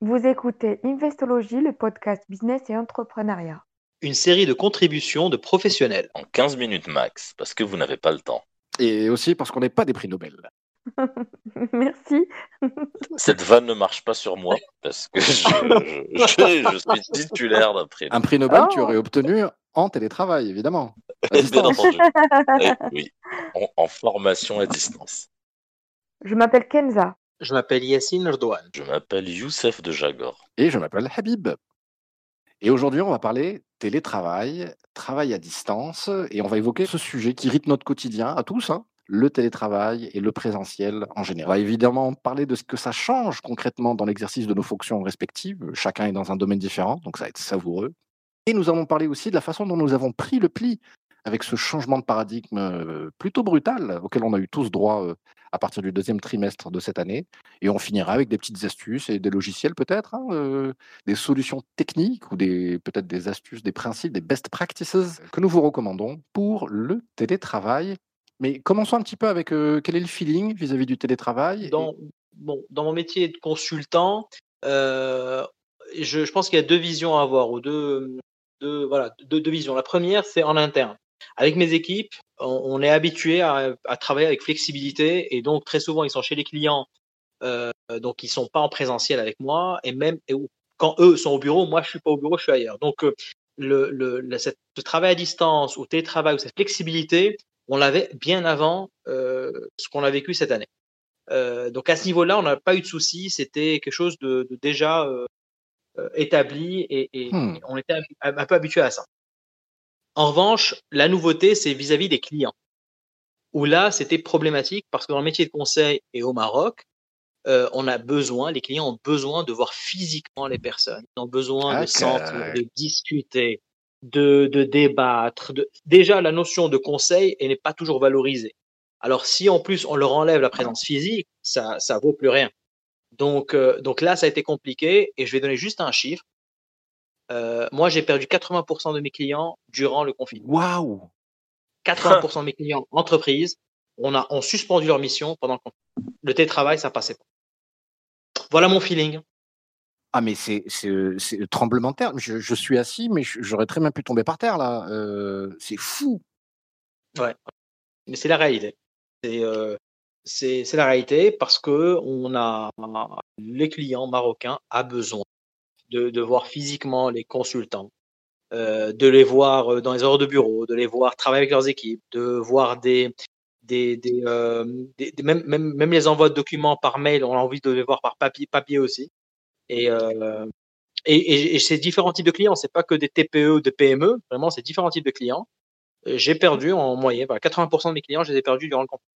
Vous écoutez Investologie, le podcast business et entrepreneuriat. Une série de contributions de professionnels. En 15 minutes max, parce que vous n'avez pas le temps. Et aussi parce qu'on n'est pas des prix Nobel. Merci. Cette vanne ne marche pas sur moi, parce que je, je- je suis titulaire d'un prix. Un prix Nobel, Oh. tu aurais obtenu en télétravail, évidemment. À Bien distance. entendu. Eh oui, en, en formation à distance. Je m'appelle Kenza. Je m'appelle Yassine Erdouane. Je m'appelle Youssef de Jagor. Et je m'appelle Habib. Et aujourd'hui, on va parler télétravail, travail à distance, et on va évoquer ce sujet qui rythme notre quotidien à tous, hein, le télétravail et le présentiel en général. On va évidemment parler de ce que ça change concrètement dans l'exercice de nos fonctions respectives. Chacun est dans un domaine différent, donc ça va être savoureux. Et nous allons parler aussi de la façon dont nous avons pris le pli avec ce changement de paradigme euh, plutôt brutal auquel on a eu tous droit euh, à partir du deuxième trimestre de cette année. Et on finira avec des petites astuces et des logiciels peut-être, hein, euh, des solutions techniques ou peut-être des astuces, des principes, des best practices que nous vous recommandons pour le télétravail. Mais commençons un petit peu avec euh, quel est le feeling vis-à-vis du télétravail Dans, bon, dans mon métier de consultant, euh, je, pense qu'il y a deux visions à avoir, ou deux, voilà, deux visions. La première, c'est en interne. Avec mes équipes, on, on est habitué à, à travailler avec flexibilité, et donc très souvent, ils sont chez les clients, euh, donc ils sont pas en présentiel avec moi, et même et quand eux sont au bureau, moi je suis pas au bureau, je suis ailleurs. Donc euh, le, le, le- cette- ce travail à distance ou télétravail ou cette flexibilité, on l'avait bien avant euh, ce qu'on a vécu cette année. Euh, donc à ce niveau-là, on n'a pas eu de soucis. C'était quelque chose de, de déjà euh, établi et, et Hmm. on était un, un peu habitué à ça. En revanche, la nouveauté, c'est vis-à-vis des clients. Où là, c'était problématique parce que dans le métier de conseil et au Maroc, euh, on a besoin, les clients ont besoin de voir physiquement les personnes. Ils ont besoin de sentir, de discuter, de, de débattre. De... Déjà, la notion de conseil, n'est pas toujours valorisée. Alors, si en plus on leur enlève la présence physique, ça, ça vaut plus rien. Donc, euh, donc là, ça a été compliqué et je vais donner juste un chiffre. Euh, moi, j'ai perdu 80% de mes clients durant le confinement. Waouh 80% de mes clients entreprises, on a ont suspendu leur mission pendant le confinement. Le télétravail, ça passait pas. Voilà mon feeling. Ah mais c'est c'est c'est le tremblement de terre. Je, je suis assis, mais j'aurais très bien pu tomber par terre là. Euh, c'est fou. Mais c'est la réalité. C'est euh, c'est c'est la réalité parce que on a les clients marocains a besoin de, voir physiquement les consultants, euh, de les voir euh, dans les heures de bureau, de les voir travailler avec leurs équipes, de voir des euh, des- des- même, même même les envois de documents par mail, on a envie de les voir par papier papier aussi. Et euh, et, c'est différents types de clients. C'est pas que des TPE ou des PME. Vraiment, c'est différents types de clients. J'ai perdu en moyenne, voilà, 80% de mes clients, je les ai perdus durant le confinement.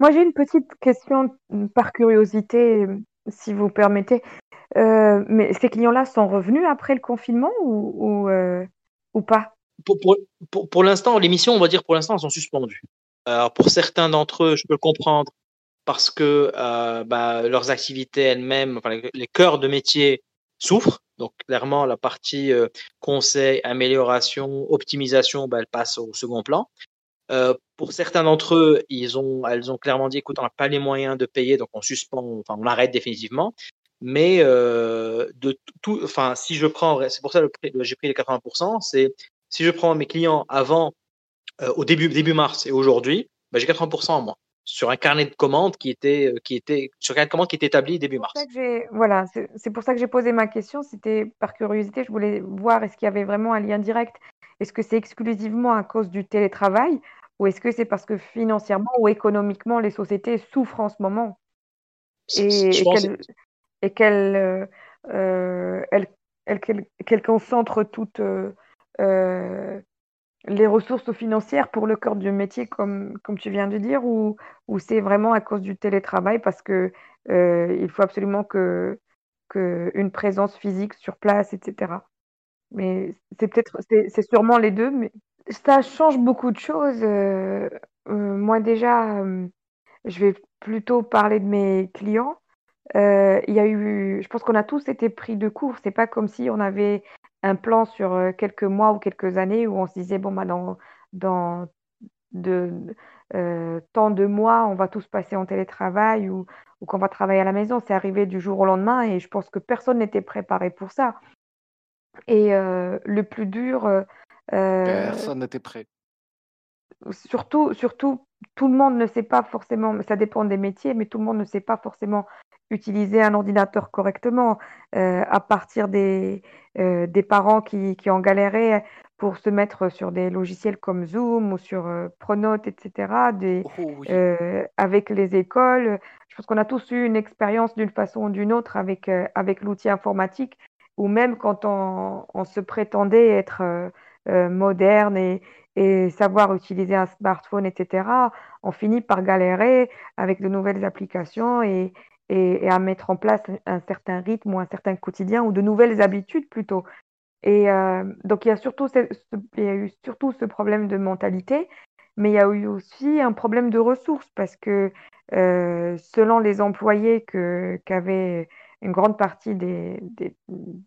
Moi, j'ai une petite question par curiosité, si vous permettez. Euh, mais ces clients-là sont revenus après le confinement ou, ou, euh, pas? Pour, pour, pour, pour l'instant, les missions, on va dire pour l'instant, elles sont suspendues. Alors pour certains d'entre eux, je peux le comprendre parce que euh, bah, leurs activités elles-mêmes, enfin, les, cœurs de métier souffrent. Donc clairement, la partie conseil, amélioration, optimisation, bah, elle passe au second plan. Pour certains d'entre eux, ils ont, elles ont clairement dit, écoute, on n'a pas les moyens de payer, donc on suspend, enfin on arrête définitivement. Mais euh, de tout, enfin si je prends, c'est pour ça que j'ai pris les 80%, c'est si je prends mes clients avant, euh, au début début mars et aujourd'hui, bah, j'ai 80% en moins sur un carnet de commandes qui était qui était sur un carnet de commandes qui était établi début mars. C'est pour ça que j'ai- voilà, c'est pour ça que j'ai posé ma question. C'était par curiosité, je voulais voir est-ce qu'il y avait vraiment un lien direct. Est-ce que c'est exclusivement à cause du télétravail ou est-ce que c'est parce que financièrement ou économiquement les sociétés souffrent en ce moment? Et, et qu'elles euh, euh, qu'elles concentrent toutes euh, les ressources financières pour le cœur du métier, comme, comme tu viens de dire, ou, ou c'est vraiment à cause du télétravail parce que faut absolument que, que une présence physique sur place, etc. Mais c'est peut-être, c'est sûrement les deux, mais ça change beaucoup de choses. Moi déjà, je vais plutôt parler de mes clients. Euh, il y a eu, je pense qu'on a tous été pris de court. C'est pas comme si on avait un plan sur euh, quelques mois ou quelques années où on se disait, bon, bah, dans, dans de, euh, tant de mois, on va tous passer en télétravail ou, ou qu'on va travailler à la maison. C'est arrivé du jour au lendemain et je pense que personne n'était préparé pour ça. Et euh, le plus dur, Personne n'était prêt. surtout, surtout, tout le monde ne sait pas forcément, ça dépend des métiers, mais tout le monde ne sait pas forcément utiliser un ordinateur correctement, euh, à partir des, euh, des parents qui, qui ont galéré pour se mettre sur des logiciels comme Zoom ou sur euh, Pronote, etc., des, Oh oui. euh, avec les écoles. Je pense qu'on a tous eu une expérience d'une façon ou d'une autre avec, avec l'outil informatique, ou même quand on, on se prétendait être moderne et, et savoir utiliser un smartphone, etc., on finit par galérer avec de nouvelles applications et, et, à mettre en place un certain rythme ou un certain quotidien ou de nouvelles habitudes plutôt. Et euh, donc il y a surtout il y a eu surtout ce problème de mentalité, mais il y a eu aussi un problème de ressources parce que euh, selon les employés qu'avaient une grande partie des,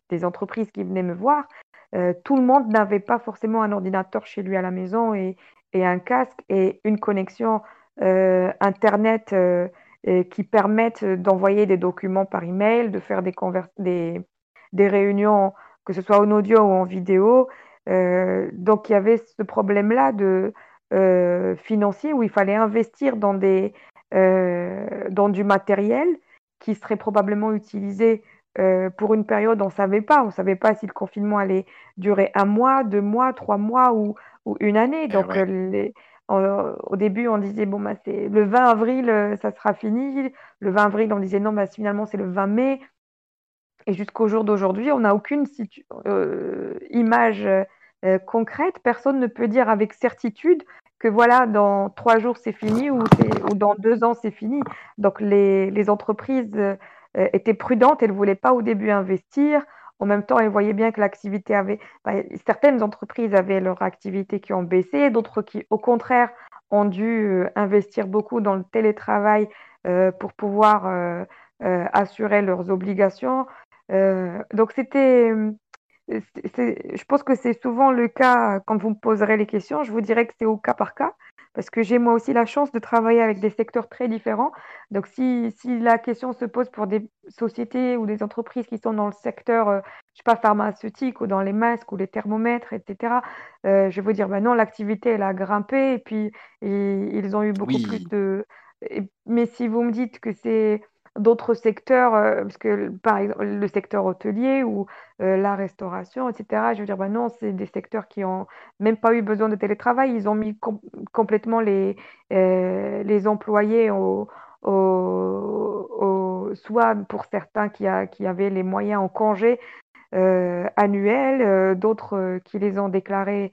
des, entreprises qui venaient me voir, euh, tout le monde n'avait pas forcément un ordinateur chez lui à la maison et, et un casque et une connexion Internet et qui permettent d'envoyer des documents par email, de faire des, conver- des, des réunions, que ce soit en audio ou en vidéo. Euh, donc il y avait ce problème-là de euh, financier où il fallait investir dans des euh, dans du matériel qui serait probablement utilisé euh, pour une période, on ne savait pas. On ne savait pas si le confinement allait durer un mois, deux mois, trois mois ou, ou une année. Eh Donc, ouais. euh, les- au début, on disait, bon, bah, le 20 avril, euh, ça sera fini. Le 20 avril, on disait, non, bah, finalement, c'est le 20 mai. Et jusqu'au jour d'aujourd'hui, on n'a aucune euh, image euh, concrète. Personne ne peut dire avec certitude que voilà, dans trois jours, c'est fini ou, dans deux ans, c'est fini. Donc, les, entreprises étaient prudentes. Elles ne voulaient pas au début investir. En même temps, elles voyaient bien que l'activité avait... bah, certaines entreprises avaient leur activité qui ont baissé, d'autres qui, au contraire, ont dû euh, investir beaucoup dans le télétravail euh, pour pouvoir euh, euh, assurer leurs obligations. Euh, donc c'était, c'est- je pense que c'est souvent le cas quand vous me poserez les questions. Je vous dirais que c'est au cas par cas parce que j'ai moi aussi la chance de travailler avec des secteurs très différents. Donc si, si la question se pose pour des sociétés ou des entreprises qui sont dans le secteur, euh, je sais pas, pharmaceutique ou dans les masques ou les thermomètres, etc., euh, je vais vous dire, bah non, l'activité, elle a grimpé et puis et ils ont eu beaucoup plus de... mais si vous me dites que c'est d'autres secteurs, euh, parce que par exemple le secteur hôtelier ou euh, la restauration, etc. Je veux dire, bah non, c'est des secteurs qui ont même pas eu besoin de télétravail. Ils ont mis com- complètement les, euh, les employés au, soit pour certains qui, a, qui avaient les moyens en congé annuel, d'autres qui les ont déclarés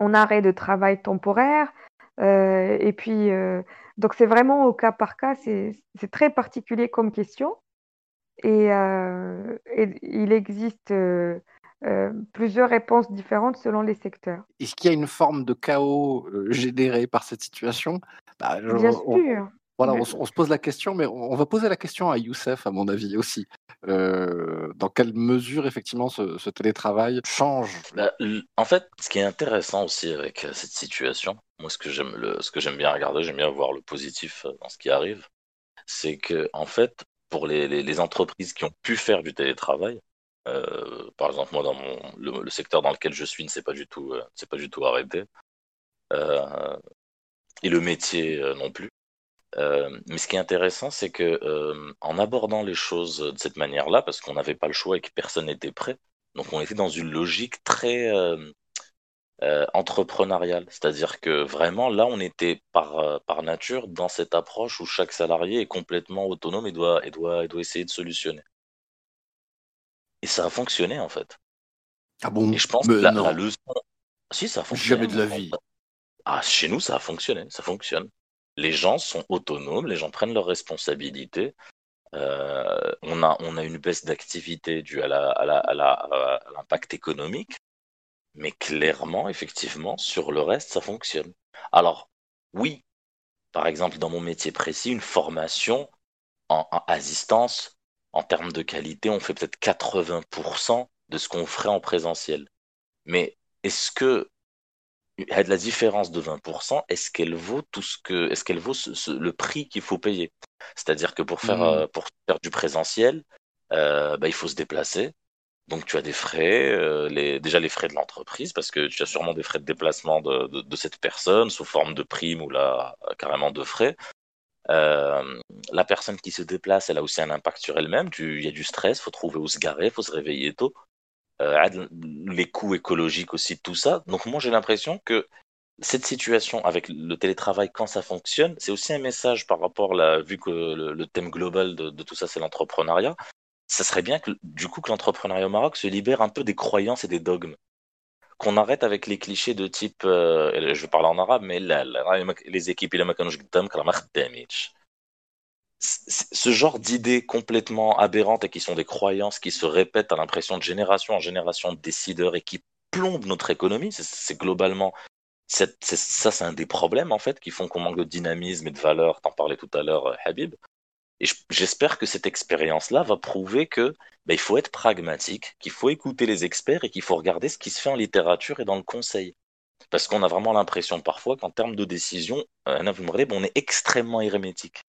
en arrêt de travail temporaire. Euh, et puis, euh, donc c'est vraiment au cas par cas, c'est très particulier comme question. Et, euh, et il existe euh, plusieurs réponses différentes selon les secteurs. Est-ce qu'il y a une forme de chaos euh, généré par cette situation? Bah, je- Bien on, sûr. Voilà, on, se- on se pose la question, mais on, va poser la question à Youssef, à mon avis aussi. Euh, dans quelle mesure, effectivement, ce, ce télétravail change Bah, en fait, ce qui est intéressant aussi avec cette situation, moi, ce que j'aime le, ce que j'aime bien regarder, j'aime bien voir le positif dans ce qui arrive, c'est que, en fait, pour les, les, les entreprises qui ont pu faire du télétravail, euh, par exemple, moi, dans mon, le, le secteur dans lequel je suis ne s'est pas du tout, euh, pas du tout arrêté, et le métier non plus. Euh, mais ce qui est intéressant, c'est que euh, en abordant les choses de cette manière-là, parce qu'on n'avait pas le choix et que personne n'était prêt, donc on était dans une logique très euh, entrepreneuriale, c'est-à-dire que vraiment là, on était par par nature dans cette approche où chaque salarié est complètement autonome et doit et doit et doit essayer de solutionner. Et ça a fonctionné en fait. Ah bon? Et je pense que la, non, la leçon, si ça a fonctionné, jamais de la vie. Ah, chez nous, ça a fonctionné, ça fonctionne. Les gens sont autonomes, les gens prennent leurs responsabilités. Euh, on a, on a une baisse d'activité due à l'impact économique, mais clairement, effectivement, sur le reste, ça fonctionne. Alors, oui, par exemple, dans mon métier précis, une formation en assistance, en termes de qualité, on fait peut-être 80% de ce qu'on ferait en présentiel. Mais est-ce que la différence de 20%, est-ce qu'elle vaut tout ce que, est-ce qu'elle vaut le prix qu'il faut payer? C'est-à-dire que pour faire, mmh. pour faire du présentiel, bah, il faut se déplacer. Donc tu as des frais, les, déjà les frais de l'entreprise, parce que tu as sûrement des frais de déplacement de, de, cette personne sous forme de prime ou là carrément de frais. Euh, la personne qui se déplace, elle a aussi un impact sur elle-même. Il y a du stress, faut trouver où se garer, faut se réveiller tôt. Euh, les coûts écologiques aussi, tout ça. Donc moi j'ai l'impression que cette situation avec le télétravail, quand ça fonctionne, c'est aussi un message par rapport, là, vu que le, thème global de, de tout ça c'est l'entrepreneuriat, ça serait bien que du coup que l'entrepreneuriat au Maroc se libère un peu des croyances et des dogmes. Qu'on arrête avec les clichés de type, euh, je vais parler en arabe, mais les équipes, ce genre d'idées complètement aberrantes et qui sont des croyances qui se répètent à l'impression de génération en génération de décideurs et qui plombent notre économie, c'est globalement, ça c'est un des problèmes en fait qui font qu'on manque de dynamisme et de valeur, t'en parlais tout à l'heure euh, Habib, et j'espère que cette expérience-là va prouver que ben, il faut être pragmatique, qu'il faut écouter les experts et qu'il faut regarder ce qui se fait en littérature et dans le conseil. Parce qu'on a vraiment l'impression parfois qu'en termes de décision, euh, on est extrêmement hermétique.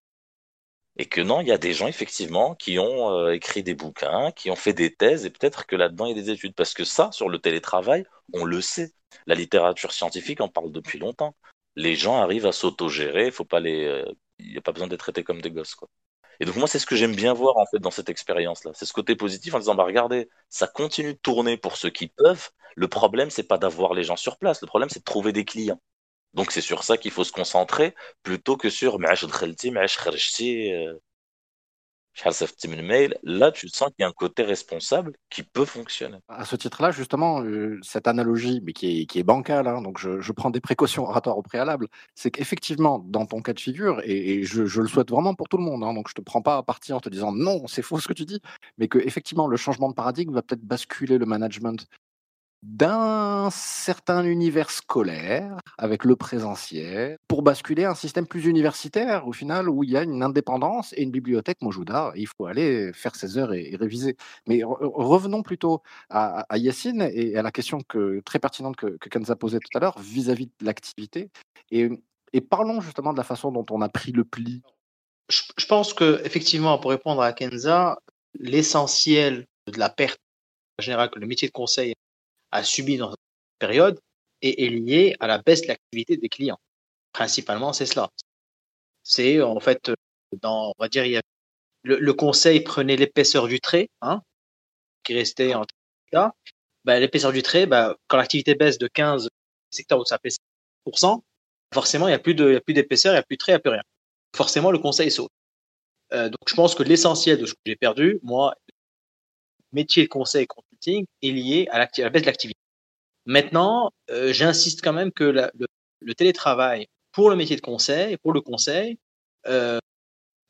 Et que non, il y a des gens effectivement qui ont euh, écrit des bouquins, qui ont fait des thèses, et peut-être que là-dedans il y a des études. Parce que ça, sur le télétravail, on le sait. La littérature scientifique en parle depuis longtemps. Les gens arrivent à s'autogérer, il faut pas les, euh, il n'y a pas besoin d'être traités comme des gosses. Quoi. Et donc moi, c'est ce que j'aime bien voir en fait dans cette expérience-là. C'est ce côté positif en disant, bah regardez, ça continue de tourner pour ceux qui peuvent. Le problème, c'est pas d'avoir les gens sur place. Le problème, c'est de trouver des clients. Donc c'est sur ça qu'il faut se concentrer plutôt que sur Là, tu sens qu'il y a un côté responsable qui peut fonctionner. À ce titre-là, justement, euh, cette analogie, mais qui est, qui est bancale, hein, donc je, prends des précautions oratoires au préalable, c'est qu'effectivement, dans ton cas de figure, et, je, le souhaite vraiment pour tout le monde, hein, donc je te prends pas à partie en te disant non, c'est faux ce que tu dis, mais que effectivement, le changement de paradigme va peut-être basculer le management d'un certain univers scolaire avec le présentiel pour basculer un système plus universitaire au final où il y a une indépendance et une bibliothèque Mojouda. Il faut aller faire ses heures et, réviser. Mais revenons plutôt à, à, Yacine et à la question que, très pertinente que, Kenza posait tout à l'heure vis-à-vis de l'activité. Et, parlons justement de la façon dont on a pris le pli. Je, je pense que effectivement, pour répondre à Kenza, l'essentiel de la perte en général que le métier de conseil a subi dans cette période et est lié à la baisse de l'activité des clients. Principalement, c'est cela. C'est en fait, dans, on va dire, il y a, le, conseil prenait l'épaisseur du trait, hein, qui restait en cas. Bah, l'épaisseur du trait, bah, quand l'activité baisse de 15 secteurs où ça baisse 5%, forcément, il n'y a plus d'épaisseur, il n'y a plus de trait, il n'y a plus rien. Forcément, le conseil saute. Euh, donc, je pense que l'essentiel de ce que j'ai perdu, moi, métier conseil est lié à, la baisse de l'activité. Maintenant, euh, j'insiste quand même que le, télétravail pour le métier de conseil, pour le conseil, euh,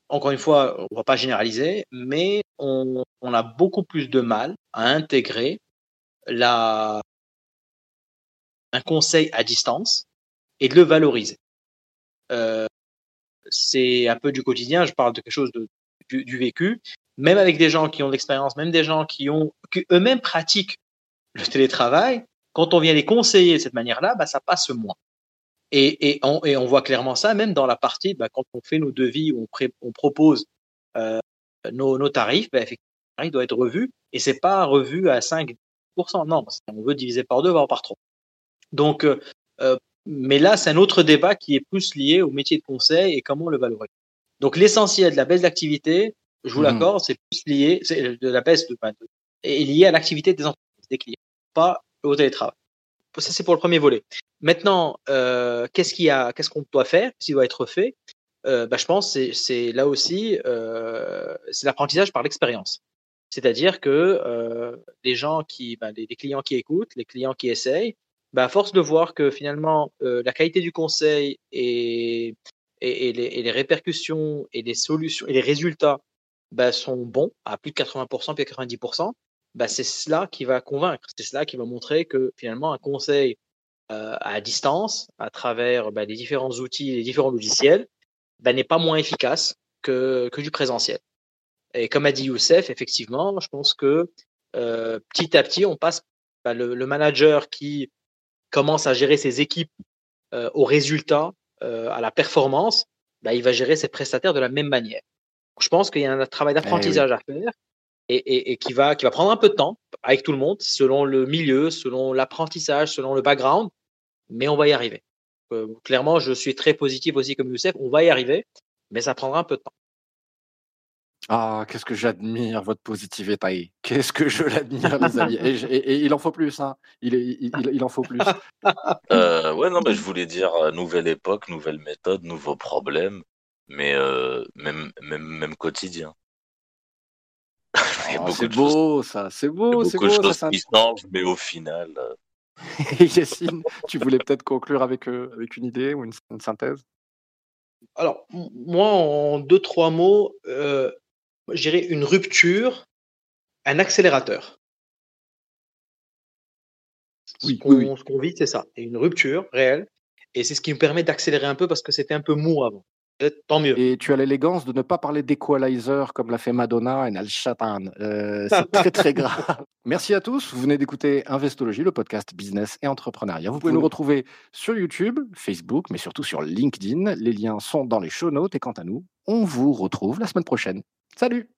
encore une fois, on va pas généraliser, mais on, a beaucoup plus de mal à intégrer un conseil à distance et de le valoriser. Euh, c'est un peu du quotidien, je parle de quelque chose de, du vécu, même avec des gens qui ont de l'expérience, même des gens qui ont, qui eux-mêmes pratiquent le télétravail, quand on vient les conseiller de cette manière-là, bah, ça passe moins. Et, et, on, et on voit clairement ça même dans la partie, bah, quand on fait nos devis, on, on propose euh, nos, nos, tarifs, bah, effectivement, il doit être revu, et c'est pas revu à 5% non, on veut diviser par deux, voire par trois. Donc, euh, euh, mais là, c'est un autre débat qui est plus lié au métier de conseil et comment on le valoriser. Donc, l'essentiel de la baisse d'activité, je vous mmh. l'accorde, c'est plus lié, c'est de la baisse de, de est lié à l'activité des entreprises, des clients, pas au télétravail. Ça, c'est pour le premier volet. Maintenant, euh, qu'est-ce qu'il y a, qu'est-ce qu'on doit faire, ce qui doit être fait? Euh, bah, Je pense c'est, c'est là aussi, euh, c'est l'apprentissage par l'expérience. C'est-à-dire que euh, les gens qui, bah, les, clients qui écoutent, les clients qui essayent, bah, à force de voir que finalement euh, la qualité du conseil et, et, et, les, et, les, répercussions et les solutions et les résultats bah, sont bons à plus de 80%, plus de 90%, bah, c'est cela qui va convaincre. C'est cela qui va montrer que finalement un conseil euh, à distance, à travers bah, les différents outils, les différents logiciels, bah, n'est pas moins efficace que, que du présentiel. Et comme a dit Youssef, effectivement, je pense que euh, petit à petit, on passe le, le, manager qui commence à gérer ses équipes au résultat, à la performance, il va gérer ses prestataires de la même manière. Je pense qu'il y a un travail Eh d'apprentissage à faire et, qui, va, qui va prendre un peu de temps avec tout le monde, selon le milieu, selon l'apprentissage, selon le background, mais on va y arriver. clairement, je suis très positif aussi comme Youssef, on va y arriver, mais ça prendra un peu de temps. Ah, qu'est-ce que j'admire votre positivité. Qu'est-ce que je l'admire, les amis. Et, il en faut plus, hein. Il, il, en faut plus. Euh, ouais, non, mais je voulais dire euh, nouvelle époque, nouvelle méthode, nouveaux problèmes, mais euh, même, même, même quotidien. Oh, c'est beau, ça. C'est beau, c'est beau. Beaucoup de choses qui changent, mais au final. Yacine, tu voulais peut-être conclure avec, avec une idée ou une, synthèse? Alors, moi, en deux, trois mots, je dirais une rupture, un accélérateur. Oui, ce qu'on vit, c'est ça. Et une rupture réelle. Et c'est ce qui me permet d'accélérer un peu parce que c'était un peu mou avant. Tant mieux. Et tu as l'élégance de ne pas parler d'équalizer comme l'a fait Madonna et Al Euh, c'est très très grave. Merci à tous. Vous venez d'écouter Investologie, le podcast business et entrepreneuriat. Vous pouvez nous retrouver sur YouTube, Facebook, mais surtout sur LinkedIn. Les liens sont dans les show notes. Et quant à nous, on vous retrouve la semaine prochaine. Salut